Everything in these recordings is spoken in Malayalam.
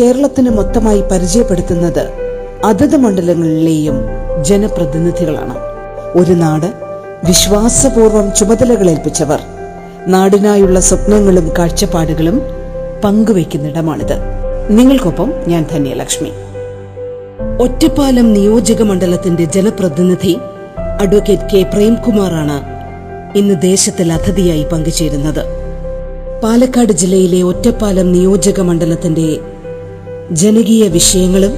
കേരളത്തിന് മൊത്തമായി പരിചയപ്പെടുത്തുന്നത് അതത് മണ്ഡലങ്ങളിലെയും ജനപ്രതിനിധികളാണ്. ഒരു നാട് വിശ്വാസപൂർവം ചുമതലകളേൽപ്പിച്ചവർ. നാടിനായുള്ള സ്വപ്നങ്ങളും കാഴ്ചപ്പാടുകളും പങ്കുവയ്ക്കുന്നിടമാണിത്. നിങ്ങൾക്കൊപ്പം ഞാൻ ധന്യലക്ഷ്മി. ഒറ്റപ്പാലം നിയോജക മണ്ഡലത്തിന്റെ ജനപ്രതിനിധി അഡ്വക്കേറ്റ് കെ. പ്രേംകുമാറാണ് ഇന്ന് ദേശത്തിൽ അതിഥിയായി പങ്കുചേരുന്നത്. പാലക്കാട് ജില്ലയിലെ ഒറ്റപ്പാലം നിയോജക മണ്ഡലത്തിന്റെ ജനകീയ വിഷയങ്ങളും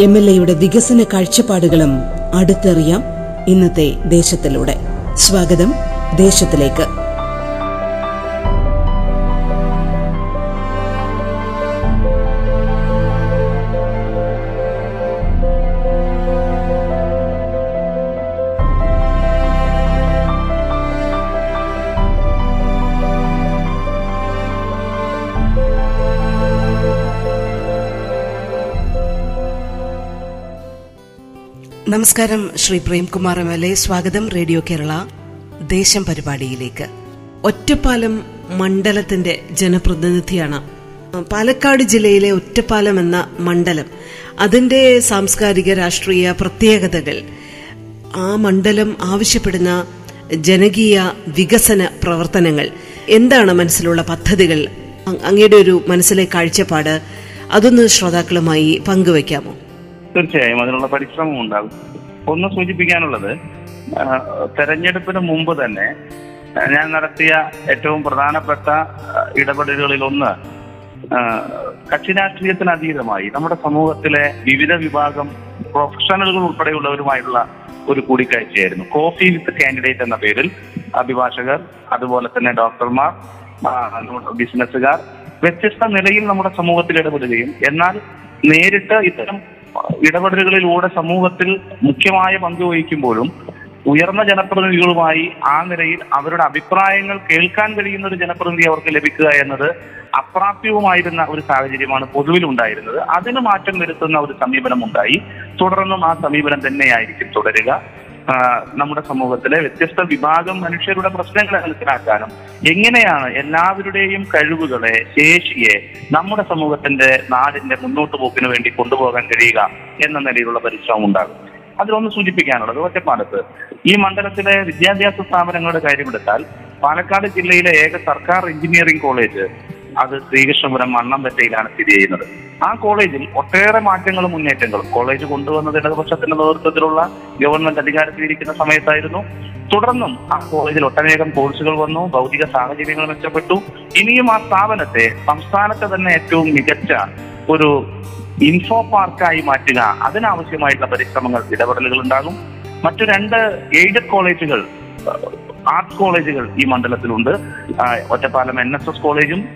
എം എൽ എയുടെ വികസന കാഴ്ചപ്പാടുകളും അടുത്തറിയാം ഇന്നത്തെ ദേശത്തിലൂടെ. സ്വാഗതം ദേശത്തിലേക്ക്. നമസ്കാരം Shri Premkumar M L A. സ്വാഗതം റേഡിയോ കേരള. ദേശം പരിപാടിയിലേക്ക്. ഒറ്റപ്പാലം മണ്ഡലത്തിന്റെ ജനപ്രതിനിധിയാണ്. പാലക്കാട് ജില്ലയിലെ ഒറ്റപ്പാലം എന്ന മണ്ഡലം അതിന്റെ സാംസ്കാരിക രാഷ്ട്രീയ പ്രത്യേകതകൾ ആ മണ്ഡലം ആവശ്യപ്പെടുന്ന ജനകീയ വികസന പ്രവർത്തനങ്ങൾ എന്താണ് മനസ്സിലുള്ള പദ്ധതികൾ അങ്ങയുടെ ഒരു മനസ്സിലെ കാഴ്ചപ്പാട് അതൊന്ന് ശ്രോതാക്കളുമായി പങ്കുവയ്ക്കാമോ? തീർച്ചയായും അതിനുള്ള പരിശ്രമം ഉണ്ടാകും. ഒന്ന് സൂചിപ്പിക്കാനുള്ളത് തെരഞ്ഞെടുപ്പിന് മുമ്പ് തന്നെ ഞാൻ നടത്തിയ ഏറ്റവും പ്രധാനപ്പെട്ട ഇടപെടലുകളിൽ ഒന്ന് കക്ഷി രാഷ്ട്രീയത്തിന് അതീതമായി നമ്മുടെ സമൂഹത്തിലെ വിവിധ വിഭാഗം പ്രൊഫഷണലുകൾ ഉൾപ്പെടെയുള്ളവരുമായിട്ടുള്ള ഒരു കൂടിക്കാഴ്ചയായിരുന്നു. കോഫി വിത്ത് കാൻഡിഡേറ്റ് എന്ന പേരിൽ അഭിഭാഷകർ അതുപോലെ തന്നെ ഡോക്ടർമാർ ബിസിനസ്സുകാർ വ്യത്യസ്ത നിലയിൽ നമ്മുടെ സമൂഹത്തിൽ ഇടപെടുകയും എന്നാൽ നേരിട്ട് ഇത്തരം ഇടപെടലുകളിലൂടെ സമൂഹത്തിൽ മുഖ്യമായ പങ്ക് വഹിക്കുമ്പോഴും ഉയർന്ന ജനപ്രതിനിധികളുമായി ആ നിലയിൽ അവരുടെ അഭിപ്രായങ്ങൾ കേൾക്കാൻ കഴിയുന്ന ഒരു ജനപ്രതിനിധി അവർക്ക് ലഭിക്കുക എന്നത് അപ്രാപ്യവുമായിരുന്ന ഒരു സാഹചര്യമാണ് പൊതുവിൽ ഉണ്ടായിരുന്നത് അതിന് മാറ്റം വരുത്തുന്ന ഒരു സമീപനം ഉണ്ടായി തുടർന്നും ആ സമീപനം തന്നെയായിരിക്കും തുടരുക. നമ്മുടെ സമൂഹത്തിലെ വ്യത്യസ്ത വിഭാഗം മനുഷ്യരുടെ പ്രശ്നങ്ങളെ മനസ്സിലാക്കാനും എങ്ങനെയാണ് എല്ലാവരുടെയും കഴിവുകളെ ശേഷിയെ നമ്മുടെ സമൂഹത്തിന്റെ നാടിന്റെ മുന്നോട്ട് പോക്കിന് വേണ്ടി കൊണ്ടുപോകാൻ കഴിയുക എന്ന നിലയിലുള്ള പരിശ്രമം ഉണ്ടാകും. അതിലൊന്ന് സൂചിപ്പിക്കാനുള്ളത് ഒറ്റപ്പാലത്ത്. ഈ മണ്ഡലത്തിലെ വിദ്യാഭ്യാസ സ്ഥാപനങ്ങളുടെ കാര്യമെടുത്താൽ പാലക്കാട് ജില്ലയിലെ ഏക സർക്കാർ എഞ്ചിനീയറിംഗ് കോളേജ് അത് ശ്രീകൃഷ്ണപുരം മണ്ണമ്പറ്റയിലാണ് സ്ഥിതി ചെയ്യുന്നത്. ആ കോളേജിൽ ഒട്ടേറെ മാറ്റങ്ങളും മുന്നേറ്റങ്ങളും. കോളേജ് കൊണ്ടുവന്നത് ഇടതുപക്ഷത്തിന്റെ നേതൃത്വത്തിലുള്ള ഗവൺമെന്റ് അധികാരത്തിലിരിക്കുന്ന സമയത്തായിരുന്നു. തുടർന്നും ആ കോളേജിൽ ഒട്ടനേകം കോഴ്സുകൾ വന്നു ഭൗതിക സാഹചര്യങ്ങൾ മെച്ചപ്പെട്ടു. ഇനിയും ആ സ്ഥാപനത്തെ സംസ്ഥാനത്തെ തന്നെ ഏറ്റവും മികച്ച ഒരു ഇൻഫോ പാർക്കായി മാറ്റുക അതിനാവശ്യമായിട്ടുള്ള പരിശ്രമങ്ങൾ ഇടപെടലുകൾ ഉണ്ടാകും. മറ്റു രണ്ട് എയ്ഡഡ് കോളേജുകൾ ആർട്സ് കോളേജുകൾ ഈ മണ്ഡലത്തിലുണ്ട്. ഒറ്റപ്പാലം എൻ എസ് എസ് കോളേജും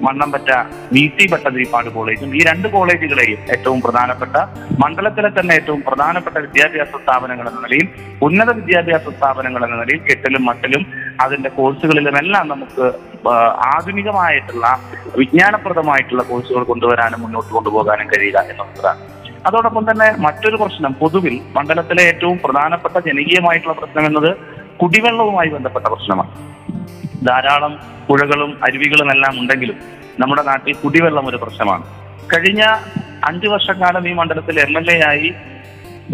മണ്ണമ്പറ്റ വി സി ഭട്ടതിരിപ്പാട് കോളേജും ഈ രണ്ട് കോളേജുകളെയും ഏറ്റവും പ്രധാനപ്പെട്ട മണ്ഡലത്തിലെ തന്നെ ഏറ്റവും പ്രധാനപ്പെട്ട വിദ്യാഭ്യാസ സ്ഥാപനങ്ങൾ എന്ന നിലയിൽ ഉന്നത വിദ്യാഭ്യാസ സ്ഥാപനങ്ങൾ എന്ന നിലയിൽ കെട്ടിലും മട്ടിലും അതിന്റെ കോഴ്സുകളിലുമെല്ലാം നമുക്ക് ആധുനികമായിട്ടുള്ള വിജ്ഞാനപ്രദമായിട്ടുള്ള കോഴ്സുകൾ കൊണ്ടുവരാനും മുന്നോട്ട് കൊണ്ടുപോകാനും കഴിയുക എന്നുള്ളതാണ്. അതോടൊപ്പം തന്നെ മറ്റൊരു പ്രശ്നം പൊതുവിൽ മണ്ഡലത്തിലെ ഏറ്റവും പ്രധാനപ്പെട്ട ജനകീയമായിട്ടുള്ള പ്രശ്നം എന്നത് കുടിവെള്ളവുമായി ബന്ധപ്പെട്ട പ്രശ്നമാണ്. ധാരാളം പുഴകളും അരുവികളും എല്ലാം ഉണ്ടെങ്കിലും നമ്മുടെ നാട്ടിൽ കുടിവെള്ളം ഒരു പ്രശ്നമാണ്. കഴിഞ്ഞ അഞ്ചു വർഷക്കാലം ഈ മണ്ഡലത്തിൽ എം എൽ എ ആയി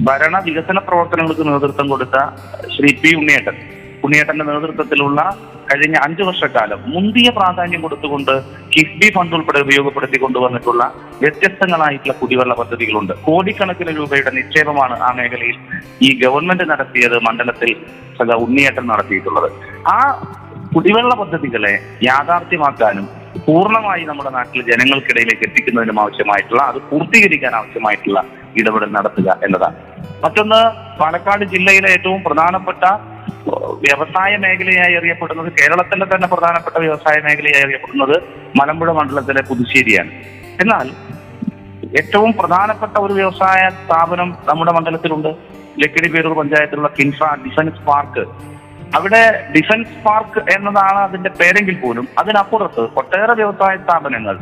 ഭരണ വികസന പ്രവർത്തനങ്ങൾക്ക് നേതൃത്വം കൊടുത്ത ശ്രീ പി ഉണ്ണിയേട്ടൻ. ഉണ്ണിയേട്ടന്റെ നേതൃത്വത്തിലുള്ള കഴിഞ്ഞ അഞ്ചു വർഷക്കാലം മുന്തിയ പ്രാധാന്യം കൊടുത്തുകൊണ്ട് കിഫ്ബി ഫണ്ട് ഉൾപ്പെടെ ഉപയോഗപ്പെടുത്തി കൊണ്ടുവന്നിട്ടുള്ള വ്യത്യസ്തങ്ങളായിട്ടുള്ള കുടിവെള്ള പദ്ധതികളുണ്ട്. കോടിക്കണക്കിന് രൂപയുടെ നിക്ഷേപമാണ് ആ മേഖലയിൽ ഈ ഗവൺമെന്റ് നടത്തിയത് മണ്ഡലത്തിൽ സഖാ ഉണ്ണിയേട്ടൻ നടത്തിയിട്ടുള്ളത്. ആ കുടിവെള്ള പദ്ധതികളെ യാഥാർത്ഥ്യമാക്കാനും പൂർണമായി നമ്മുടെ നാട്ടിലെ ജനങ്ങൾക്കിടയിലേക്ക് എത്തിക്കുന്നതിനും ആവശ്യമായിട്ടുള്ള അത് പൂർത്തീകരിക്കാൻ ആവശ്യമായിട്ടുള്ള ഇടപെടൽ നടത്തുക എന്നതാണ്. മറ്റൊന്ന് പാലക്കാട് ജില്ലയിലെ ഏറ്റവും പ്രധാനപ്പെട്ട വ്യവസായ മേഖലയായി അറിയപ്പെടുന്നത് കേരളത്തിലെ തന്നെ പ്രധാനപ്പെട്ട വ്യവസായ മേഖലയായി അറിയപ്പെടുന്നത് മലമ്പുഴ മണ്ഡലത്തിലെ പുതുശ്ശേരിയാണ്. എന്നാൽ ഏറ്റവും പ്രധാനപ്പെട്ട ഒരു വ്യവസായ സ്ഥാപനം നമ്മുടെ മണ്ഡലത്തിലുണ്ട്. ലക്കിടി പേരൂർ പഞ്ചായത്തിലുള്ള കിൻഫ ഡിഫൻസ് പാർക്ക്. അവിടെ ഡിഫൻസ് പാർക്ക് എന്നതാണ് അതിന്റെ പേരെങ്കിൽ പോലും അതിനപ്പുറത്ത് ഒട്ടേറെ വ്യവസായ സ്ഥാപനങ്ങൾ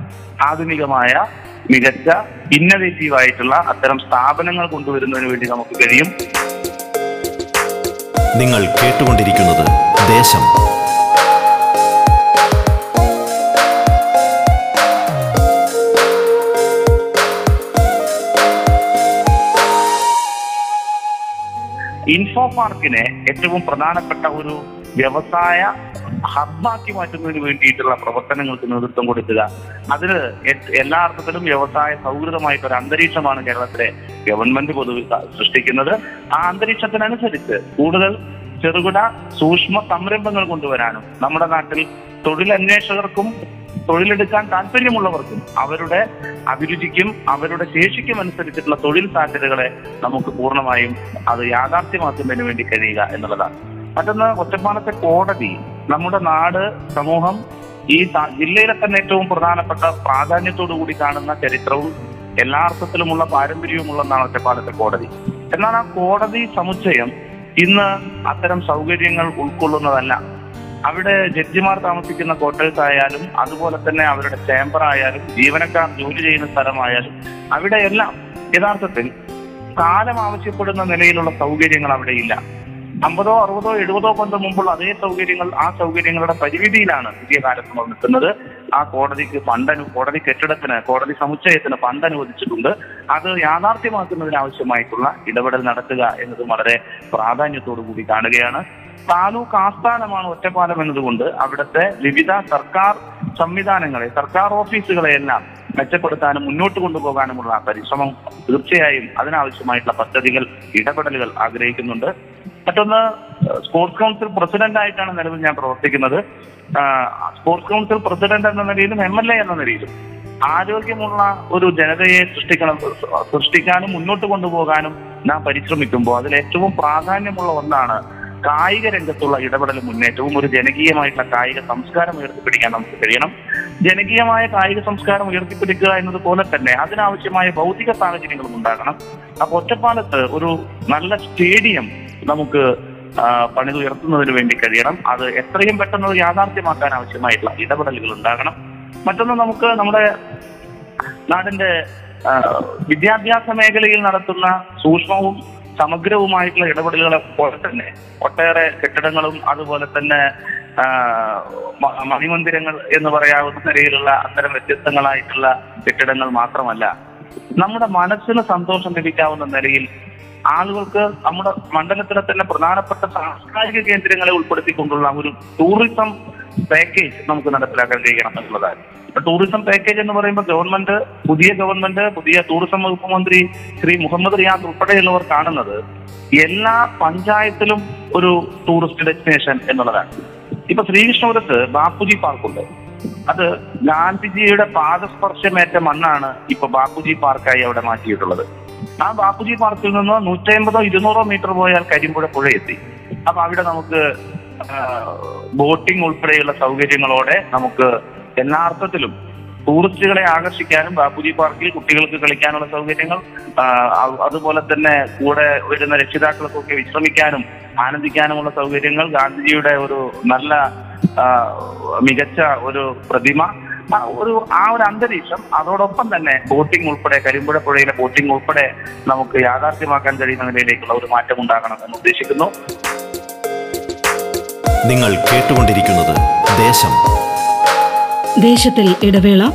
ആധുനികമായ മികച്ച ഇന്നവേറ്റീവ് ആയിട്ടുള്ള അത്തരം സ്ഥാപനങ്ങൾ കൊണ്ടുവരുന്നതിന് വേണ്ടി നമുക്ക് കഴിയും. നിങ്ങൾ കേട്ടുകൊണ്ടിരിക്കുന്നത് ദേശം. ഇൻഫോ പാർക്കിനെ ഏറ്റവും പ്രധാനപ്പെട്ട ഒരു വ്യവസായ ഹബ്ബാക്കി മാറ്റുന്നതിന് വേണ്ടിയിട്ടുള്ള പ്രവർത്തനങ്ങൾക്ക് നേതൃത്വം കൊടുക്കുക. അതിന് എല്ലാ അർത്ഥത്തിലും വ്യവസായ സൗഹൃദമായിട്ട് ഒരു അന്തരീക്ഷമാണ് കേരളത്തിലെ ഗവൺമെന്റ് പൊതുവെ സൃഷ്ടിക്കുന്നത്. ആ അന്തരീക്ഷത്തിനനുസരിച്ച് കൂടുതൽ ചെറുകിട സൂക്ഷ്മ സംരംഭങ്ങൾ കൊണ്ടുവരാനും നമ്മുടെ നാട്ടിൽ തൊഴിലന്വേഷകർക്കും തൊഴിലെടുക്കാൻ താല്പര്യമുള്ളവർക്കും അവരുടെ അഭിരുചിക്കും അവരുടെ ശേഷിക്കും അനുസരിച്ചിട്ടുള്ള തൊഴിൽ സാധ്യതകളെ നമുക്ക് പൂർണമായും അത് യാഥാർത്ഥ്യമാക്കുന്നതിന് വേണ്ടി കഴിയുക എന്നുള്ളതാണ്. മറ്റൊന്ന് ഒറ്റപ്പാലത്തെ കോടതി നമ്മുടെ നാട് സമൂഹം ഈ ജില്ലയിലെ തന്നെ ഏറ്റവും പ്രധാനപ്പെട്ട പ്രാധാന്യത്തോടു കൂടി കാണുന്ന ചരിത്രവും എല്ലാ അർത്ഥത്തിലുമുള്ള പാരമ്പര്യവുമുള്ള ഒന്നാണ് ഒറ്റപ്പാലത്തെ കോടതി. എന്നാൽ ആ കോടതി സമുച്ചയം ഇന്ന് അത്തരം സൗകര്യങ്ങൾ ഉൾക്കൊള്ളുന്നതല്ല. അവിടെ ജഡ്ജിമാർ താമസിക്കുന്ന ക്വാർട്ടേഴ്സ് ആയാലും അതുപോലെ തന്നെ അവരുടെ ചേംബർ ആയാലും ജീവനക്കാർ ജോലി ചെയ്യുന്ന സ്ഥലമായാലും അവിടെയെല്ലാം യഥാർത്ഥത്തിൽ കാലം ആവശ്യപ്പെടുന്ന നിലയിലുള്ള സൗകര്യങ്ങൾ അവിടെ ഇല്ല അമ്പതോ അറുപതോ എഴുപതോ കൊല്ലം മുമ്പുള്ള അതേ സൗകര്യങ്ങൾ ആ സൗകര്യങ്ങളുടെ പരിമിതിയിലാണ് പുതിയ കാലത്ത് നിൽക്കുന്നത്. ആ കോടതിക്ക് ഫണ്ട് കോടതി കെട്ടിടത്തിന് കോടതി സമുച്ചയത്തിന് ഫണ്ട് അനുവദിച്ചിട്ടുണ്ട് അത് യാഥാർത്ഥ്യമാക്കുന്നതിനാവശ്യമായിട്ടുള്ള ഇടപെടൽ നടത്തുക എന്നത് വളരെ പ്രാധാന്യത്തോടു കൂടി കാണുകയാണ്. താലൂക്ക് ആസ്ഥാനമാണ് ഒറ്റപ്പാലം എന്നതുകൊണ്ട് അവിടുത്തെ വിവിധ സർക്കാർ സംവിധാനങ്ങളെ സർക്കാർ ഓഫീസുകളെയെല്ലാം മെച്ചപ്പെടുത്താനും മുന്നോട്ട് കൊണ്ടുപോകാനുമുള്ള പരിശ്രമം തീർച്ചയായും അതിനാവശ്യമായിട്ടുള്ള പദ്ധതികൾ ഇടപെടലുകൾ ആഗ്രഹിക്കുന്നുണ്ട്. മറ്റൊന്ന് സ്പോർട്സ് കൗൺസിൽ പ്രസിഡന്റ് ആയിട്ടാണ് നിലവിൽ ഞാൻ പ്രവർത്തിക്കുന്നത്. സ്പോർട്സ് കൗൺസിൽ പ്രസിഡന്റ് എന്ന നിലയിലും എം എൽ എ എന്ന നിലയിലും ആരോഗ്യമുള്ള ഒരു ജനതയെ സൃഷ്ടിക്കണം സൃഷ്ടിക്കാനും മുന്നോട്ട് കൊണ്ടുപോകാനും നാം പരിശ്രമിക്കുമ്പോൾ അതിൽ ഏറ്റവും പ്രാധാന്യമുള്ള ഒന്നാണ് കായിക രംഗത്തുള്ള ഇടപെടലും മുന്നേറ്റവും ഒരു ജനകീയമായിട്ടുള്ള കായിക സംസ്കാരം ഉയർത്തിപ്പിടിക്കാൻ നമുക്ക് കഴിയണം. ജനകീയമായ കായിക സംസ്കാരം ഉയർത്തിപ്പിടിക്കുക എന്നതുപോലെ തന്നെ അതിനാവശ്യമായ ഭൗതിക സാഹചര്യങ്ങളും ഉണ്ടാകണം. അപ്പൊ ഒറ്റപ്പാലത്ത് ഒരു നല്ല സ്റ്റേഡിയം നമുക്ക് പണിതുയർത്തുന്നതിന് വേണ്ടി കഴിയണം. അത് എത്രയും പെട്ടെന്ന് യാഥാർത്ഥ്യമാക്കാൻ ആവശ്യമായിട്ടുള്ള ഇടപെടലുകൾ ഉണ്ടാകണം. മറ്റൊന്ന് നമുക്ക് നമ്മുടെ നാടിന്റെ വിദ്യാഭ്യാസ മേഖലയിൽ നടത്തുന്ന സൂക്ഷ്മവും സമഗ്രവുമായിട്ടുള്ള ഇടപെടലുകളെ പോലെ തന്നെ ഒട്ടേറെ കെട്ടിടങ്ങളും അതുപോലെ തന്നെ മണിമന്ദിരങ്ങൾ എന്ന് പറയാവുന്ന നിലയിലുള്ള അത്തരം വ്യത്യസ്തങ്ങളായിട്ടുള്ള കെട്ടിടങ്ങൾ മാത്രമല്ല നമ്മുടെ മനസ്സിന് സന്തോഷം ലഭിക്കാവുന്ന നിലയിൽ ആളുകൾക്ക് നമ്മുടെ മണ്ഡലത്തിലെ തന്നെ പ്രധാനപ്പെട്ട സാംസ്കാരിക കേന്ദ്രങ്ങളെ ഉൾപ്പെടുത്തിക്കൊണ്ടുള്ള ഒരു ടൂറിസം പാക്കേജ് നമുക്ക് നടപ്പിലാക്കാൻ കഴിയണം എന്നുള്ളതാണ്. ടൂറിസം പാക്കേജ് എന്ന് പറയുമ്പോൾ ഗവൺമെന്റ് പുതിയ ഗവൺമെന്റ് പുതിയ ടൂറിസം വകുപ്പ് മന്ത്രി ശ്രീ മുഹമ്മദ് റിയാദ് ഉൾപ്പെടെയുള്ളവർ കാണുന്നത് എല്ലാ പഞ്ചായത്തിലും ഒരു ടൂറിസ്റ്റ് ഡെസ്റ്റിനേഷൻ എന്നുള്ളതാണ്. ഇപ്പൊ ശ്രീകൃഷ്ണപുരത്ത് ബാപ്പുജി പാർക്കുണ്ട് അത് ഗാന്ധിജിയുടെ പാദസ്പർശമേറ്റ മണ്ണാണ് ഇപ്പൊ ബാപ്പുജി പാർക്കായി അവിടെ മാറ്റിയിട്ടുള്ളത്. ആ ബാപ്പുജി പാർക്കിൽ നിന്ന് നൂറ്റമ്പതോ ഇരുന്നൂറോ മീറ്റർ പോയാൽ കരിമ്പുഴ പുഴ അപ്പൊ അവിടെ നമുക്ക് ബോട്ടിംഗ് ഉൾപ്പെടെയുള്ള സൗകര്യങ്ങളോടെ നമുക്ക് എല്ലാ അർത്ഥത്തിലും ടൂറിസ്റ്റുകളെ ആകർഷിക്കാനും ബാപ്പുജി പാർക്കിൽ കുട്ടികൾക്ക് കളിക്കാനുള്ള സൗകര്യങ്ങൾ അതുപോലെ തന്നെ കൂടെ വരുന്ന രക്ഷിതാക്കൾക്കൊക്കെ വിശ്രമിക്കാനും ആനന്ദിക്കാനുമുള്ള സൗകര്യങ്ങൾ ഗാന്ധിജിയുടെ ഒരു നല്ല മികച്ച ഒരു പ്രതിമ. ഒരു ആ ഒരു അന്തരീക്ഷം അതോടൊപ്പം തന്നെ ബോട്ടിംഗ് ഉൾപ്പെടെ കരിമ്പുഴ പുഴയിലെ ബോട്ടിംഗ് ഉൾപ്പെടെ നമുക്ക് യാഥാർത്ഥ്യമാക്കാൻ കഴിയുന്ന നിലയിലേക്കുള്ള ഒരു മാറ്റം ഉണ്ടാകണം എന്ന് ഉദ്ദേശിക്കുന്നു. നിങ്ങൾ കേട്ടുകൊണ്ടിരിക്കുന്നത് ദേശം. ദേശത്തിൽ ഇടവേള.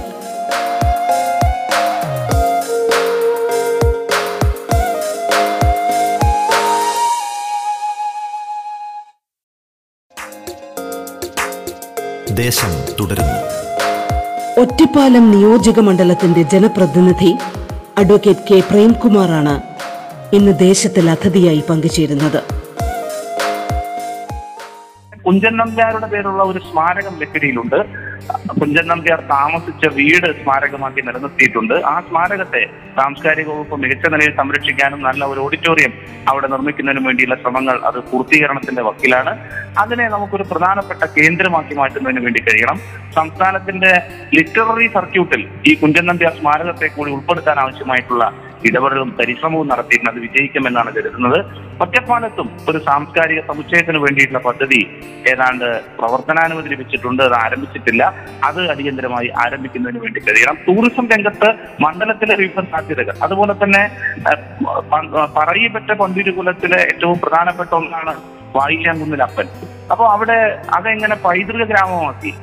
ദേശം തുടരുന്നു. ഒറ്റപ്പാലം നിയോജക മണ്ഡലത്തിന്റെ ജനപ്രതിനിധി അഡ്വക്കേറ്റ് കെ പ്രേംകുമാറാണ് ഇന്ന് ദേശത്തിൽ അതിഥിയായി പങ്കുചേരുന്നത്. കുഞ്ചൻ നമ്പ്യാരുടെ പേരുള്ള ഒരു സ്മാരകം ലക്കിടിയിലുണ്ട്. കുഞ്ചൻ നമ്പ്യാർ താമസിച്ച വീട് സ്മാരകമാക്കി നിലനിർത്തിയിട്ടുണ്ട്. ആ സ്മാരകത്തെ സാംസ്കാരിക വകുപ്പ് മികച്ച നിലയിൽ സംരക്ഷിക്കാനും നല്ല ഒരു ഓഡിറ്റോറിയം അവിടെ നിർമ്മിക്കുന്നതിനും വേണ്ടിയുള്ള ശ്രമങ്ങൾ അത് പൂർത്തീകരണത്തിന്റെ വക്കിലാണ്. അതിനെ നമുക്കൊരു പ്രധാനപ്പെട്ട കേന്ദ്രമാക്കി മാറ്റുന്നതിന് വേണ്ടി കഴിയണം. സംസ്ഥാനത്തിന്റെ ലിറ്റററി സർക്യൂട്ടിൽ ഈ കുഞ്ചൻ നമ്പ്യാർ സ്മാരകത്തെ കൂടി ഉൾപ്പെടുത്താൻ ആവശ്യമായിട്ടുള്ള ഇടപെടലും പരിശ്രമവും നടത്തിയിട്ടുണ്ട് അത് വിജയിക്കുമെന്നാണ് കരുതുന്നത്. ഒറ്റപ്പാലത്തും ഒരു സാംസ്കാരിക സമുച്ചയത്തിന് വേണ്ടിയിട്ടുള്ള പദ്ധതി ഏതാണ്ട് പ്രവർത്തനാനുമതി ലഭിച്ചിട്ടുണ്ട് അത് ആരംഭിച്ചിട്ടില്ല. അത് അടിയന്തരമായി ആരംഭിക്കുന്നതിന് വേണ്ടി കഴിയണം. ടൂറിസം രംഗത്ത് മണ്ഡലത്തിലെ വിവിധ സാധ്യതകൾ. അതുപോലെ തന്നെ പറയപ്പെട്ട പന്തിരുകുലത്തിലെ ഏറ്റവും പ്രധാനപ്പെട്ട ഒന്നാണ് വായിക്കാൻ അപ്പൻ. അപ്പോൾ അവിടെ അതെങ്ങനെ പൈതൃക ഗ്രാമമാക്കി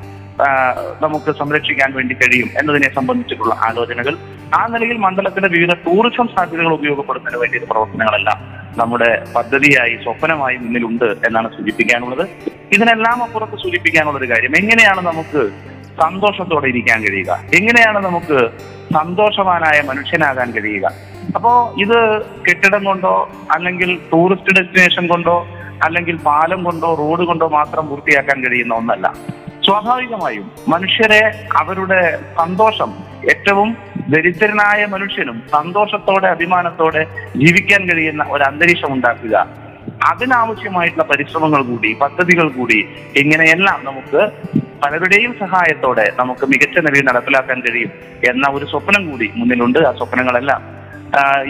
നമുക്ക് സംരക്ഷിക്കാൻ വേണ്ടി കഴിയും എന്നതിനെ സംബന്ധിച്ചിട്ടുള്ള ആലോചനകൾ. ആ നിലയിൽ മണ്ഡലത്തിന്റെ വിവിധ ടൂറിസം സാധ്യതകൾ ഉപയോഗപ്പെടുത്തുന്നതിന് വേണ്ടിയ പ്രവർത്തനങ്ങളെല്ലാം നമ്മുടെ പദ്ധതിയായി സ്വപ്നമായി മുന്നിലുണ്ട് എന്നാണ് സൂചിപ്പിക്കാനുള്ളത്. ഇതിനെല്ലാം അപ്പുറത്ത് സൂചിപ്പിക്കാനുള്ള ഒരു കാര്യം എങ്ങനെയാണ് നമുക്ക് സന്തോഷത്തോടെ ഇരിക്കാൻ കഴിയുക? എങ്ങനെയാണ് നമുക്ക് സന്തോഷവാനായ മനുഷ്യനാകാൻ കഴിയുക? അപ്പോ ഇത് കെട്ടിടം കൊണ്ടോ അല്ലെങ്കിൽ ടൂറിസ്റ്റ് ഡെസ്റ്റിനേഷൻ കൊണ്ടോ അല്ലെങ്കിൽ പാലം കൊണ്ടോ റോഡ് കൊണ്ടോ മാത്രം പൂർത്തിയാക്കാൻ കഴിയുന്ന ഒന്നല്ല. സ്വാഭാവികമായും മനുഷ്യരെ അവരുടെ സന്തോഷം ഏറ്റവും ദരിദ്രനായ മനുഷ്യനും സന്തോഷത്തോടെ അഭിമാനത്തോടെ ജീവിക്കാൻ കഴിയുന്ന ഒരു അന്തരീക്ഷം ഉണ്ടാക്കുക. അതിനാവശ്യമായിട്ടുള്ള പരിശ്രമങ്ങൾ കൂടി പദ്ധതികൾ കൂടി ഇങ്ങനെയെല്ലാം നമുക്ക് പലരുടെയും സഹായത്തോടെ നമുക്ക് മികച്ച നിലയിൽ നടപ്പിലാക്കാൻ കഴിയും എന്ന ഒരു സ്വപ്നം കൂടി മുന്നിലുണ്ട്. ആ സ്വപ്നങ്ങളെല്ലാം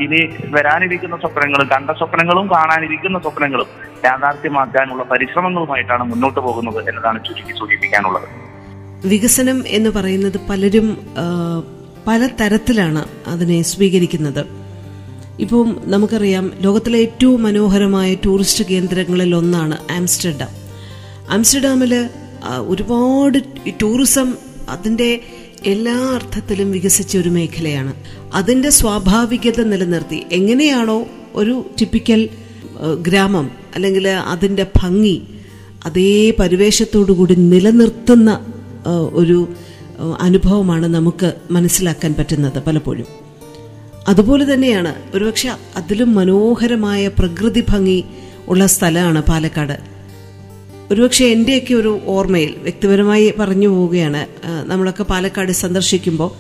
ഇനി വരാനിരിക്കുന്ന സ്വപ്നങ്ങളും കണ്ട സ്വപ്നങ്ങളും കാണാനിരിക്കുന്ന സ്വപ്നങ്ങളും യാഥാർത്ഥ്യമാക്കാനുള്ള പരിശ്രമങ്ങളുമായിട്ടാണ് മുന്നോട്ട് പോകുന്നത് എന്നതാണ് ചുരുക്കി സൂചിപ്പിക്കാനുള്ളത്. വികസനം എന്ന് പറയുന്നത് പലരും പല തരത്തിലാണ് അതിനെ സ്വീകരിക്കുന്നത്. ഇപ്പം നമുക്കറിയാം ലോകത്തിലെ ഏറ്റവും മനോഹരമായ ടൂറിസ്റ്റ് കേന്ദ്രങ്ങളിൽ ഒന്നാണ് ആംസ്റ്റർഡാം. ആംസ്റ്റർഡാമിൽ ഒരുപാട് ടൂറിസം അതിന്റെ എല്ലാ അർത്ഥത്തിലും വികസിച്ച ഒരു മേഖലയാണ്. അതിന്റെ സ്വാഭാവികത നിലനിർത്തി. എങ്ങനെയാണോ ഒരു ടിപ്പിക്കൽ ഗ്രാമം അല്ലെങ്കിൽ അതിന്റെ ഭംഗി അതേ കൂടി നിലനിർത്തുന്ന ഒരു അനുഭവമാണ് നമുക്ക് മനസ്സിലാക്കാൻ പറ്റുന്നത് പലപ്പോഴും. അതുപോലെ തന്നെയാണ് ഒരുപക്ഷെ അതിലും മനോഹരമായ പ്രകൃതി ഭംഗി ഉള്ള സ്ഥലമാണ് പാലക്കാട്. ഒരുപക്ഷെ എന്റെയൊക്കെ ഒരു ഓർമ്മയിൽ വ്യക്തിപരമായി പറഞ്ഞു പോവുകയാണ്. നമ്മളൊക്കെ പാലക്കാട് സന്ദർശിക്കുമ്പോൾ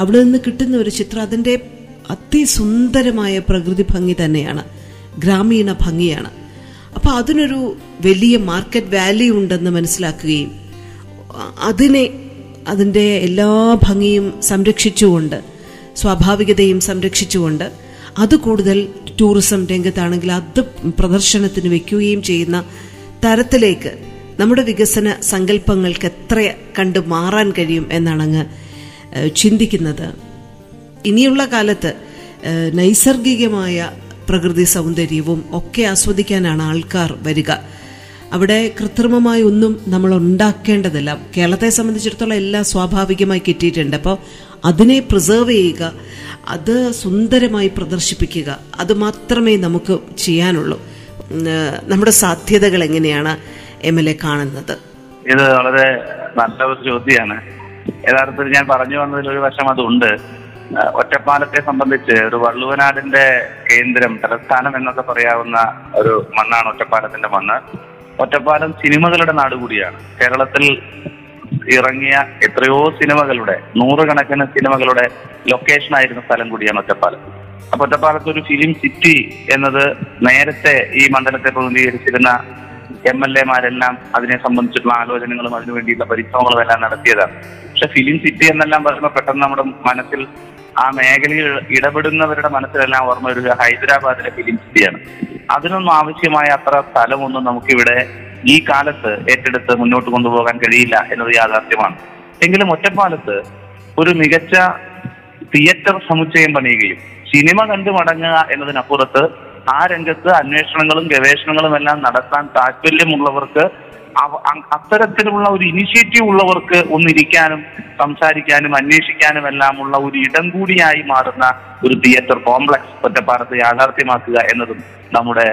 അവിടെ നിന്ന് കിട്ടുന്ന ഒരു ചിത്രം അതിന്റെ അതിസുന്ദരമായ പ്രകൃതി ഭംഗി തന്നെയാണ്. ഗ്രാമീണ ഭംഗിയാണ്. അപ്പോൾ അതിനൊരു വലിയ മാർക്കറ്റ് വാല്യൂ ഉണ്ടെന്ന് മനസ്സിലാക്കുകയും അതിനെ അതിന്റെ എല്ലാ ഭംഗിയും സംരക്ഷിച്ചുകൊണ്ട് സ്വാഭാവികതയും സംരക്ഷിച്ചുകൊണ്ട് അത് കൂടുതൽ ടൂറിസം രംഗത്താണെങ്കിൽ അത് പ്രദർശനത്തിന് വെക്കുകയും ചെയ്യുന്ന തരത്തിലേക്ക് നമ്മുടെ വികസന സങ്കല്പങ്ങൾക്ക് എത്ര കണ്ട് മാറാൻ കഴിയും എന്നാണ് അങ്ങ് ചിന്തിക്കുന്നത്. ഇനിയുള്ള കാലത്ത് നൈസർഗികമായ പ്രകൃതി സൗന്ദര്യവും ഒക്കെ ആസ്വദിക്കാനാണ് ആൾക്കാർ വരിക. അവിടെ കൃത്രിമമായി ഒന്നും നമ്മൾ ഉണ്ടാക്കേണ്ടതില്ല. കേരളത്തെ സംബന്ധിച്ചിടത്തോളം എല്ലാം സ്വാഭാവികമായി കിട്ടിയിട്ടുണ്ട്. അപ്പോൾ അതിനെ പ്രിസേർവ് ചെയ്യുക അത് സുന്ദരമായി പ്രദർശിപ്പിക്കുക അത് മാത്രമേ നമുക്ക് ചെയ്യാനുള്ളൂ. നമ്മുടെ സാധ്യതകൾ എങ്ങനെയാണ് എം എൽ എ കാണുന്നത്? ഇത് വളരെ നല്ല ഒരു ചോദ്യമാണ് യഥാർത്ഥത്തിൽ ഞാൻ പറഞ്ഞു വന്നതിൽ ഒരു വശം അതുണ്ട്. ഒറ്റപ്പാലത്തെ സംബന്ധിച്ച് ഒരു വള്ളുവനാടിന്റെ കേന്ദ്രം തലസ്ഥാനം എന്നൊക്കെ പറയാവുന്ന ഒരു മണ്ണാണ് ഒറ്റപ്പാലത്തിന്റെ മണ്ണ്. ഒറ്റപ്പാലം സിനിമകളുടെ നാട് കൂടിയാണ്. കേരളത്തിൽ ഇറങ്ങിയ എത്രയോ സിനിമകളുടെ നൂറുകണക്കിന് സിനിമകളുടെ ലൊക്കേഷൻ ആയിരുന്ന സ്ഥലം കൂടിയാണ് ഒറ്റപ്പാലം. ഒറ്റപ്പാലത്ത് ഒരു ഫിലിം സിറ്റി എന്നത് നേരത്തെ ഈ മണ്ഡലത്തെ പ്രതിനിധീകരിച്ചിരുന്ന എം എൽ എമാരെല്ലാം അതിനെ സംബന്ധിച്ചിട്ടുള്ള ആലോചനകളും അതിനു വേണ്ടിയിട്ടുള്ള പരിശ്രമങ്ങളും എല്ലാം നടത്തിയതാണ്. പക്ഷെ ഫിലിം സിറ്റി എന്നെല്ലാം പറയുമ്പോൾ പെട്ടെന്ന് നമ്മുടെ മനസ്സിൽ ആ മേഖലയിൽ ഇടപെടുന്നവരുടെ മനസ്സിലെല്ലാം ഓർമ്മ വരിക ഹൈദരാബാദിലെ ഫിലിം സിറ്റിയാണ്. അതിനൊന്നും ആവശ്യമായ അത്ര സ്ഥലമൊന്നും നമുക്കിവിടെ ഈ കാലത്ത് ഏറ്റെടുത്ത് മുന്നോട്ട് കൊണ്ടുപോകാൻ കഴിയില്ല എന്നത് യാഥാർത്ഥ്യമാണ്. എങ്കിലും ഒറ്റപ്പാലത്ത് ഒരു മികച്ച തിയേറ്റർ സമുച്ചയം പണിയുകയും സിനിമ കണ്ടു മടങ്ങുക എന്നതിനപ്പുറത്ത് ആ രംഗത്ത് അന്വേഷണങ്ങളും ഗവേഷണങ്ങളും എല്ലാം നടത്താൻ താല്പര്യമുള്ളവർക്ക് അത്തരത്തിലുള്ള ഒരു ഇനിഷ്യേറ്റീവ് ഉള്ളവർക്ക് ഒന്നിരിക്കാനും സംസാരിക്കാനും അന്വേഷിക്കാനും എല്ലാം ഉള്ള ഒരു ഇടം കൂടിയായി മാറുന്ന ഒരു തിയേറ്റർ കോംപ്ലക്സ് ഒറ്റപ്പാലത്ത് യാഥാർത്ഥ്യമാക്കുക എന്നതും നമ്മുടെ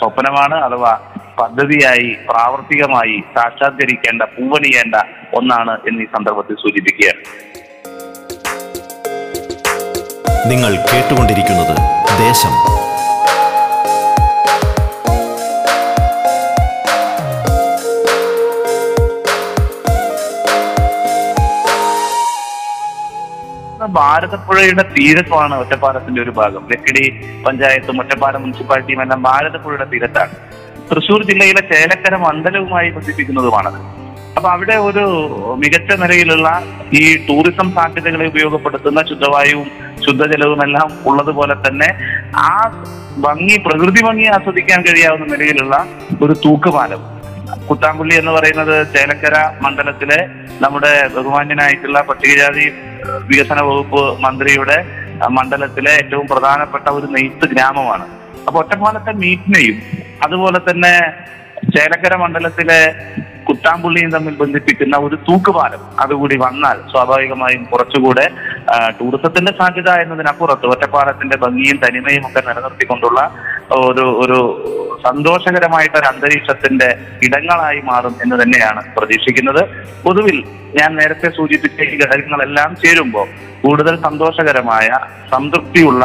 സ്വപ്നമാണ് അഥവാ പദ്ധതിയായി പ്രാവർത്തികമായി സാക്ഷാത്കരിക്കേണ്ട പൂവണിയേണ്ട ഒന്നാണ് എന്ന് സന്ദർഭത്തിൽ സൂചിപ്പിക്കുകയാണ്. നിങ്ങൾ കേട്ടുകൊണ്ടിരിക്കുന്നത് ദേശം. ഭാരതപ്പുഴയുടെ തീരത്താണ് ഒറ്റപ്പാലത്തിന്റെ ഒരു ഭാഗം. ലക്കിടി പഞ്ചായത്തും ഒറ്റപ്പാലം മുനിസിപ്പാലിറ്റിയും എല്ലാം ഭാരതപ്പുഴയുടെ തീരത്താണ്. തൃശൂർ ജില്ലയിലെ ചേലക്കര മണ്ഡലവുമായി ബന്ധിപ്പിക്കുന്നതുമാണത്. അപ്പൊ അവിടെ ഒരു മികച്ച നിലയിലുള്ള ഈ ടൂറിസം സാധ്യതകളെ ഉപയോഗപ്പെടുത്തുന്ന ശുദ്ധവായുവും ശുദ്ധജലവും എല്ലാം ഉള്ളതുപോലെ തന്നെ ആ ഭംഗി പ്രകൃതി ഭംഗി ആസ്വദിക്കാൻ കഴിയാവുന്ന നിലയിലുള്ള ഒരു തൂക്കുപാലം. കുത്താമ്പുള്ളി എന്ന് പറയുന്നത് ചേലക്കര മണ്ഡലത്തിലെ നമ്മുടെ ബഹുമാന്യനായിട്ടുള്ള പട്ടികജാതി വികസന വകുപ്പ് മന്ത്രിയുടെ മണ്ഡലത്തിലെ ഏറ്റവും പ്രധാനപ്പെട്ട ഒരു നെയ്ത്ത് ഗ്രാമമാണ്. അപ്പൊ ഒറ്റപ്പാലത്തെ മീറ്റിനെയും അതുപോലെ തന്നെ ചേലക്കര മണ്ഡലത്തിലെ കുത്താമ്പുള്ളിയും തമ്മിൽ ബന്ധിപ്പിക്കുന്ന ഒരു തൂക്കുപാലം അതുകൂടി വന്നാൽ സ്വാഭാവികമായും കുറച്ചുകൂടെ ടൂറിസത്തിന്റെ സാധ്യത എന്നതിനപ്പുറത്ത് ഒറ്റപ്പാലത്തിന്റെ ഭംഗിയും തനിമയും ഒക്കെ നിലനിർത്തിക്കൊണ്ടുള്ള ഒരു ഒരു സന്തോഷകരമായിട്ടൊരു അന്തരീക്ഷത്തിന്റെ ഇടങ്ങളായി മാറും എന്ന് തന്നെയാണ് പ്രതീക്ഷിക്കുന്നത്. പൊതുവിൽ ഞാൻ നേരത്തെ സൂചിപ്പിച്ച ഈ ഘടകങ്ങളെല്ലാം ചേരുമ്പോൾ കൂടുതൽ സന്തോഷകരമായ സംതൃപ്തിയുള്ള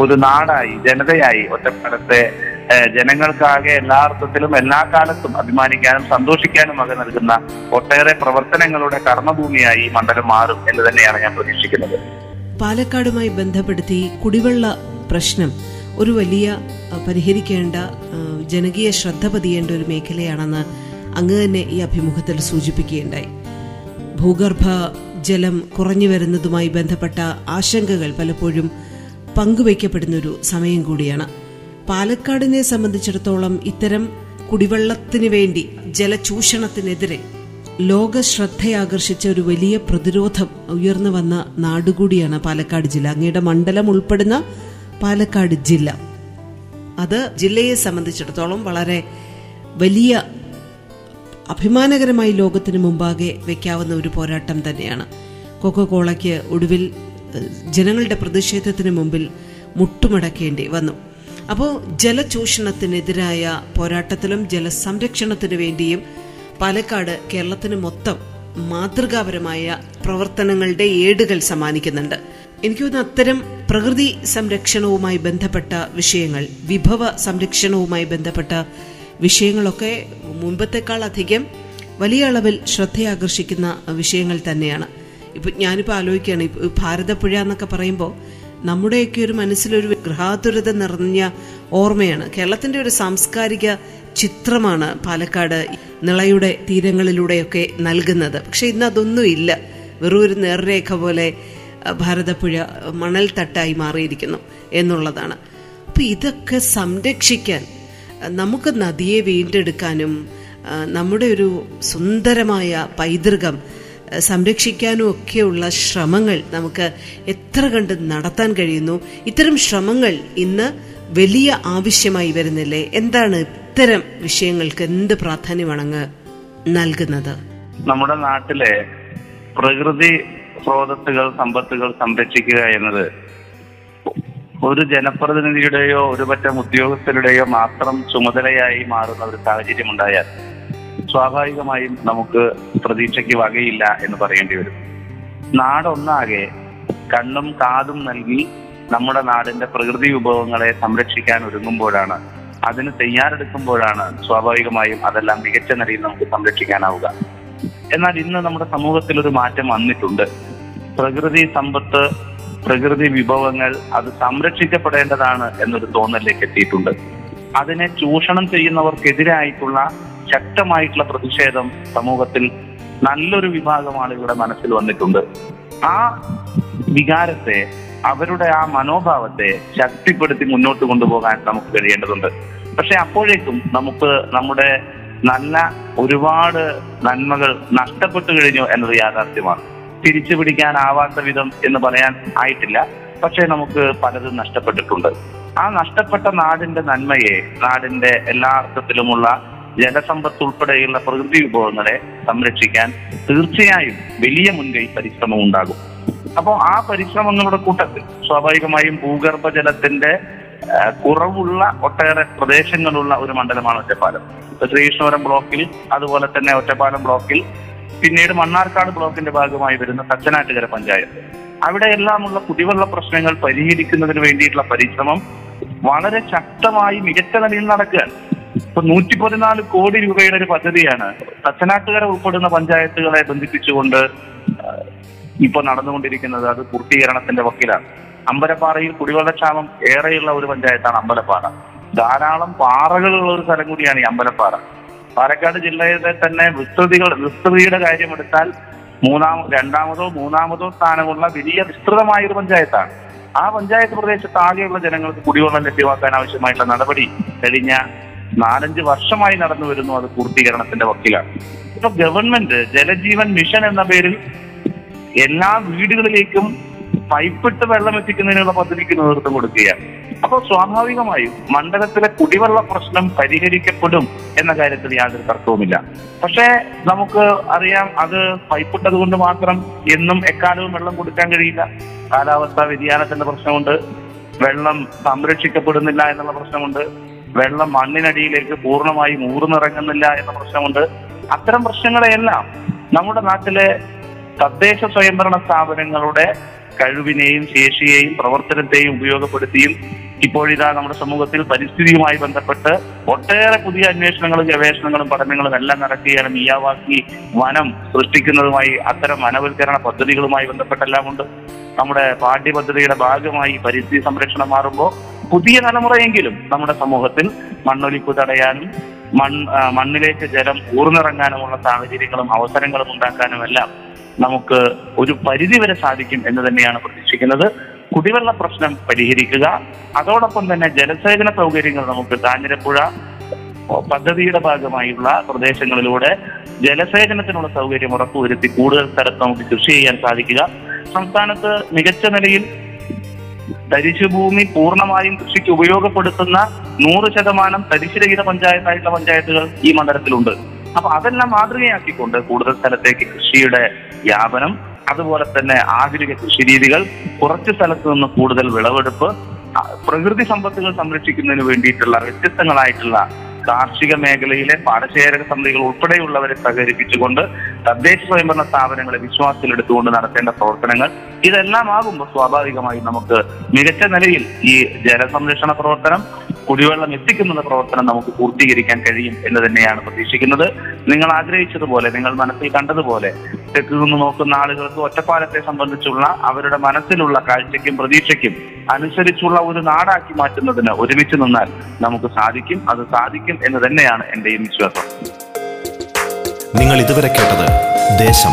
ഒരു നാടായി ജനതയായി ഒറ്റപ്പാലത്തെ ജനങ്ങൾക്കാകെ എല്ലാ അർത്ഥത്തിലും എല്ലാ കാലത്തും അഭിമാനിക്കാനും സന്തോഷിക്കാനും ഒക്കെ നൽകുന്ന ഒട്ടേറെ പ്രവർത്തനങ്ങളുടെ കർമ്മഭൂമിയായി ഈ മണ്ഡലം മാറും എന്ന് തന്നെയാണ് ഞാൻ പ്രതീക്ഷിക്കുന്നത്. പാലക്കാടുമായി ബന്ധപ്പെടുത്തി കുടിവെള്ള പ്രശ്നം ഒരു വലിയ പരിഹരിക്കേണ്ട ജനകീയ ശ്രദ്ധ പതിയേണ്ട ഒരു മേഖലയാണെന്ന് അങ്ങ് തന്നെ ഈ അഭിമുഖത്തിൽ സൂചിപ്പിക്കുകയുണ്ടായി. ഭൂഗർഭ ജലം കുറഞ്ഞു വരുന്നതുമായി ബന്ധപ്പെട്ട ആശങ്കകൾ പലപ്പോഴും പങ്കുവയ്ക്കപ്പെടുന്ന ഒരു സമയം കൂടിയാണ്. പാലക്കാടിനെ സംബന്ധിച്ചിടത്തോളം ഇത്തരം കുടിവെള്ളത്തിന് വേണ്ടി ജലചൂഷണത്തിനെതിരെ ലോക ശ്രദ്ധയാകർഷിച്ച ഒരു വലിയ പ്രതിരോധം ഉയർന്നു വന്ന നാടുകൂടിയാണ് പാലക്കാട് ജില്ല. അങ്ങയുടെ മണ്ഡലം ഉൾപ്പെടുന്ന പാലക്കാട് ജില്ല. അത് ജില്ലയെ സംബന്ധിച്ചിടത്തോളം വളരെ വലിയ അഭിമാനകരമായി ലോകത്തിന് മുമ്പാകെ വെക്കാവുന്ന ഒരു പോരാട്ടം തന്നെയാണ്. കൊക്കോ കോളയ്ക്ക് ഒടുവിൽ ജനങ്ങളുടെ പ്രതിഷേധത്തിന് മുമ്പിൽ മുട്ടുമടക്കേണ്ടി വന്നു. അപ്പോൾ ജലചൂഷണത്തിനെതിരായ പോരാട്ടത്തിലും ജലസംരക്ഷണത്തിനു വേണ്ടിയും പാലക്കാട് കേരളത്തിന് മൊത്തം മാതൃകാപരമായ പ്രവർത്തനങ്ങളുടെ ഏടുകൾ സമ്മാനിക്കുന്നുണ്ട്. എനിക്ക് തോന്നുന്നു അത്തരം പ്രകൃതി സംരക്ഷണവുമായി ബന്ധപ്പെട്ട വിഷയങ്ങൾ വിഭവ സംരക്ഷണവുമായി ബന്ധപ്പെട്ട വിഷയങ്ങളൊക്കെ മുൻപത്തെക്കാൾ അധികം വലിയ അളവിൽ ശ്രദ്ധയാകർഷിക്കുന്ന വിഷയങ്ങൾ തന്നെയാണ്. ഇപ്പം ഞാനിപ്പോൾ ആലോചിക്കുകയാണ് ഇപ്പൊ ഭാരതപ്പുഴ എന്നൊക്കെ പറയുമ്പോൾ നമ്മുടെയൊക്കെ ഒരു മനസ്സിലൊരു ഗൃഹാതുരത നിറഞ്ഞ ഓർമ്മയാണ്. കേരളത്തിന്റെ ഒരു സാംസ്കാരിക ചിത്രമാണ് പാലക്കാട് നിളയുടെ തീരങ്ങളിലൂടെയൊക്കെ നൽകുന്നത്. പക്ഷെ ഇന്ന് അതൊന്നും ഇല്ല. വെറും ഒരു നേർരേഖ പോലെ ഭാരതപ്പുഴ മണൽ തട്ടായി മാറിയിരിക്കുന്നു എന്നുള്ളതാണ്. അപ്പം ഇതൊക്കെ സംരക്ഷിക്കാൻ നമുക്ക് നദിയെ വീണ്ടെടുക്കാനും നമ്മുടെ ഒരു സുന്ദരമായ പൈതൃകം സംരക്ഷിക്കാനും ഒക്കെയുള്ള ശ്രമങ്ങൾ നമുക്ക് എത്ര കണ്ട് നടത്താൻ കഴിയുന്നു? ഇത്തരം ശ്രമങ്ങൾ ഇന്ന് വലിയ ആവശ്യമായി വരുന്നില്ലേ? എന്താണ് ഇത്തരം വിഷയങ്ങൾക്ക് എന്ത് പ്രാധാന്യമാണ് അങ്ങ് നൽകുന്നത്? നമ്മുടെ നാട്ടിലെ പ്രകൃതി സ്രോതസ്സുകൾ സമ്പത്തുകൾ സംരക്ഷിക്കുക എന്നത് ഒരു ജനപ്രതിനിധിയുടെയോ ഒരു പറ്റം ഉദ്യോഗസ്ഥരുടെയോ മാത്രം ചുമതലയായി മാറുന്ന ഒരു സാഹചര്യം ഉണ്ടായാൽ സ്വാഭാവികമായും നമുക്ക് പ്രതീക്ഷയ്ക്ക് വകയില്ല എന്ന് പറയേണ്ടി വരും. നാടൊന്നാകെ കണ്ണും കാതും നൽകി നമ്മുടെ നാടിന്റെ പ്രകൃതി വിഭവങ്ങളെ സംരക്ഷിക്കാൻ ഒരുങ്ങുമ്പോഴാണ് അതിന് തയ്യാറെടുക്കുമ്പോഴാണ് സ്വാഭാവികമായും അതെല്ലാം മികച്ച നിലയിൽ നമുക്ക് സംരക്ഷിക്കാനാവുക. എന്നാൽ ഇന്ന് നമ്മുടെ സമൂഹത്തിൽ ഒരു മാറ്റം വന്നിട്ടുണ്ട്. പ്രകൃതി സമ്പത്ത് പ്രകൃതി വിഭവങ്ങൾ അത് സംരക്ഷിക്കപ്പെടേണ്ടതാണ് എന്നൊരു തോന്നലിലേക്ക് എത്തിയിട്ടുണ്ട്. അതിനെ ചൂഷണം ചെയ്യുന്നവർക്കെതിരായിട്ടുള്ള ശക്തമായിട്ടുള്ള പ്രതിഷേധം സമൂഹത്തിൽ നല്ലൊരു വിഭാഗം ആളുകളുടെ മനസ്സിൽ വന്നിട്ടുണ്ട്. ആ വികാരത്തെ അവരുടെ ആ മനോഭാവത്തെ ശക്തിപ്പെടുത്തി മുന്നോട്ട് കൊണ്ടുപോകാൻ നമുക്ക് കഴിയേണ്ടതുണ്ട്. പക്ഷെ അപ്പോഴേക്കും നമുക്ക് നമ്മുടെ നല്ല ഒരുപാട് നന്മകൾ നഷ്ടപ്പെട്ടു കഴിഞ്ഞു എന്നത് യാഥാർത്ഥ്യമാണ്. തിരിച്ചു പിടിക്കാനാവാത്ത വിധം എന്ന് പറയാൻ ആയിട്ടില്ല. പക്ഷേ നമുക്ക് പലതും നഷ്ടപ്പെട്ടിട്ടുണ്ട്. ആ നഷ്ടപ്പെട്ട നാടിന്റെ നന്മയെ നാടിന്റെ എല്ലാ അർത്ഥത്തിലുമുള്ള ജലസമ്പത്ത് ഉൾപ്പെടെയുള്ള പ്രകൃതി വിഭവങ്ങളെ സംരക്ഷിക്കാൻ തീർച്ചയായും വലിയ മുൻകൈ പരിശ്രമം ഉണ്ടാകും. അപ്പോൾ ആ പരിശ്രമങ്ങളുടെ കൂട്ടത്തിൽ സ്വാഭാവികമായും ഭൂഗർഭജലത്തിന്റെ കുറവുള്ള ഒട്ടേറെ പ്രദേശങ്ങളുള്ള ഒരു മണ്ഡലമാണ് ഒറ്റപ്പാലം. ശ്രീകൃഷ്ണപുരം ബ്ലോക്കിൽ അതുപോലെ തന്നെ ഒറ്റപ്പാലം ബ്ലോക്കിൽ പിന്നീട് മണ്ണാർക്കാട് ബ്ലോക്കിന്റെ ഭാഗമായി വരുന്ന തച്ചനാട്ടുകര പഞ്ചായത്ത്. അവിടെയെല്ലാമുള്ള കുടിവെള്ള പ്രശ്നങ്ങൾ പരിഹരിക്കുന്നതിന് വേണ്ടിയിട്ടുള്ള പരിശ്രമം വളരെ ശക്തമായി മികച്ച നിലയിൽ നടക്കുകയാണ്. ഇപ്പൊ നൂറ്റി പതിനാല് കോടി രൂപയുടെ ഒരു പദ്ധതിയാണ്. തച്ചനാട്ടുകര ഉൾപ്പെടുന്ന പഞ്ചായത്തുകളെ ബന്ധിപ്പിച്ചുകൊണ്ട് ഇപ്പൊ നടന്നുകൊണ്ടിരിക്കുന്നത് അത് പൂർത്തീകരണത്തിന്റെ വക്കിലാണ്. അമ്പലപ്പാറയിൽ കുടിവെള്ളക്ഷാമം ഏറെയുള്ള ഒരു പഞ്ചായത്താണ് അമ്പലപ്പാറ. ധാരാളം പാറകളുള്ള ഒരു സ്ഥലം കൂടിയാണ് ഈ അമ്പലപ്പാറ. പാലക്കാട് ജില്ലയിലെ തന്നെ വിസ്തൃതികൾ വിസ്തൃതിയുടെ കാര്യമെടുത്താൽ മൂന്നാം രണ്ടാമതോ മൂന്നാമതോ സ്ഥാനമുള്ള വലിയ വിസ്തൃതമായ ഒരു പഞ്ചായത്താണ്. ആ പഞ്ചായത്ത് പ്രദേശത്ത് ആകെയുള്ള ജനങ്ങൾക്ക് കുടിവെള്ളം ലഭ്യമാക്കാൻ ആവശ്യമായിട്ടുള്ള നടപടി കഴിഞ്ഞ നാലഞ്ച് വർഷമായി നടന്നു വരുന്നു അത് പൂർത്തീകരണത്തിന്റെ വക്കിലാണ്. ഇപ്പൊ ഗവൺമെന്റ് ജലജീവൻ മിഷൻ എന്ന പേരിൽ എല്ലാ വീടുകളിലേക്കും പൈപ്പിട്ട് വെള്ളം എത്തിക്കുന്നതിനുള്ള പദ്ധതിക്ക് നേതൃത്വം കൊടുക്കുകയാണ്. അപ്പോൾ സ്വാഭാവികമായും മണ്ഡലത്തിലെ കുടിവെള്ള പ്രശ്നം പരിഹരിക്കപ്പെടും എന്ന കാര്യത്തിൽ യാതൊരു തർക്കവുമില്ല. പക്ഷേ നമുക്ക് അറിയാം അത് പൈപ്പിട്ടത് കൊണ്ട് മാത്രം എന്നും എക്കാലവും വെള്ളം കൊടുക്കാൻ കഴിയില്ല. കാലാവസ്ഥാ വ്യതിയാനത്തിന്റെ പ്രശ്നമുണ്ട്. വെള്ളം സംരക്ഷിക്കപ്പെടുന്നില്ല എന്നുള്ള പ്രശ്നമുണ്ട്. വെള്ളം മണ്ണിനടിയിലേക്ക് പൂർണമായി ഊർന്നിറങ്ങുന്നില്ല എന്ന പ്രശ്നമുണ്ട്. അത്തരം പ്രശ്നങ്ങളെയെല്ലാം നമ്മുടെ നാട്ടിലെ തദ്ദേശ സ്വയംഭരണ സ്ഥാപനങ്ങളുടെ കഴിവിനെയും ശേഷിയെയും പ്രവർത്തനത്തെയും ഉപയോഗപ്പെടുത്തിയും ഇപ്പോഴിതാ നമ്മുടെ സമൂഹത്തിൽ പരിസ്ഥിതിയുമായി ബന്ധപ്പെട്ട് ഒട്ടേറെ പുതിയ അന്വേഷണങ്ങളും ഗവേഷണങ്ങളും പഠനങ്ങളും എല്ലാം നടക്കുകയാണ്. മിയാവാക്കി വനം സൃഷ്ടിക്കുന്നതുമായി അത്തരം വനവൽക്കരണ പദ്ധതികളുമായി ബന്ധപ്പെട്ടെല്ലാം ഉണ്ട് നമ്മുടെ പാഠ്യപദ്ധതിയുടെ ഭാഗമായി പരിസ്ഥിതി സംരക്ഷണം മാറുമ്പോൾ പുതിയ തലമുറയെങ്കിലും നമ്മുടെ സമൂഹത്തിൽ മണ്ണൊലിപ്പ് തടയാനും മൺ മണ്ണിലേക്ക് ജലം ഊർന്നിറങ്ങാനുമുള്ള സാഹചര്യങ്ങളും അവസരങ്ങളും ഉണ്ടാക്കാനും എല്ലാം നമുക്ക് ഒരു പരിധി വരെ സാധിക്കും എന്ന് തന്നെയാണ് പ്രതീക്ഷിക്കുന്നത്. കുടിവെള്ള പ്രശ്നം പരിഹരിക്കുക അതോടൊപ്പം തന്നെ ജലസേചന സൗകര്യങ്ങൾ നമുക്ക് കാഞ്ഞിരപ്പുഴ പദ്ധതിയുടെ ഭാഗമായുള്ള പ്രദേശങ്ങളിലൂടെ ജലസേചനത്തിനുള്ള സൗകര്യം ഉറപ്പുവരുത്തി കൂടുതൽ സ്ഥലത്ത് നമുക്ക് കൃഷി ചെയ്യാൻ സാധിക്കുക. സംസ്ഥാനത്ത് മികച്ച നിലയിൽ തരിശുഭൂമി പൂർണമായും കൃഷിക്ക് ഉപയോഗപ്പെടുത്തുന്ന നൂറ് ശതമാനം തരിശുരഹിത പഞ്ചായത്തായിട്ടുള്ള പഞ്ചായത്തുകൾ ഈ മണ്ഡലത്തിലുണ്ട്. അപ്പൊ അതെല്ലാം മാതൃകയാക്കിക്കൊണ്ട് കൂടുതൽ സ്ഥലത്തേക്ക് കൃഷിയുടെ വ്യാപനം അതുപോലെ തന്നെ ആധുനിക കൃഷി രീതികൾ കുറച്ച് സ്ഥലത്ത് നിന്ന് കൂടുതൽ വിളവെടുപ്പ് പ്രകൃതി സമ്പത്തുകൾ സംരക്ഷിക്കുന്നതിന് വേണ്ടിയിട്ടുള്ള വ്യത്യസ്തങ്ങളായിട്ടുള്ള കാർഷിക മേഖലയിലെ പാടശേഖര സമിതികൾ ഉൾപ്പെടെയുള്ളവരെ സഹകരിപ്പിച്ചുകൊണ്ട് തദ്ദേശ സ്വയംഭരണ സ്ഥാപനങ്ങളെ വിശ്വാസത്തിലെടുത്തുകൊണ്ട് നടത്തേണ്ട പ്രവർത്തനങ്ങൾ ഇതെല്ലാം ആകുമ്പോൾ സ്വാഭാവികമായി നമുക്ക് മികച്ച നിലയിൽ ഈ ജലസംരക്ഷണ പ്രവർത്തനം കുടിവെള്ളം എത്തിക്കുന്ന പ്രവർത്തനം നമുക്ക് പൂർത്തീകരിക്കാൻ കഴിയും എന്ന് തന്നെയാണ് പ്രതീക്ഷിക്കുന്നത്. നിങ്ങൾ ആഗ്രഹിച്ചതുപോലെ നിങ്ങൾ മനസ്സിൽ കണ്ടതുപോലെ തെക്ക് നിന്ന് നോക്കുന്ന ആളുകൾക്ക് ഒറ്റപ്പാലത്തെ സംബന്ധിച്ചുള്ള അവരുടെ മനസ്സിലുള്ള കാഴ്ചയ്ക്കും പ്രതീക്ഷയ്ക്കും അനുസരിച്ചുള്ള ഒരു നാടാക്കി മാറ്റുന്നതിന് ഒരുമിച്ച് നിന്നാൽ നമുക്ക് സാധിക്കും. അത് സാധിക്കും എന്ന് തന്നെയാണ് എന്റെയും വിശ്വാസം. നിങ്ങൾ ഇതുവരെ കേട്ടത് ദേശം.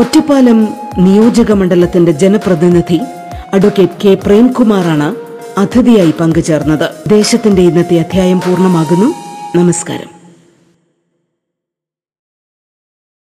ഒറ്റപ്പാലം നിയോജക മണ്ഡലത്തിന്റെ ജനപ്രതിനിധി അഡ്വക്കേറ്റ് കെ. പ്രേംകുമാറാണ് അതിഥിയായി പങ്കുചേർന്നത്. ദേശത്തിന്റെ ഇന്നത്തെ അധ്യായം പൂർണമാകുന്നു. നമസ്കാരം.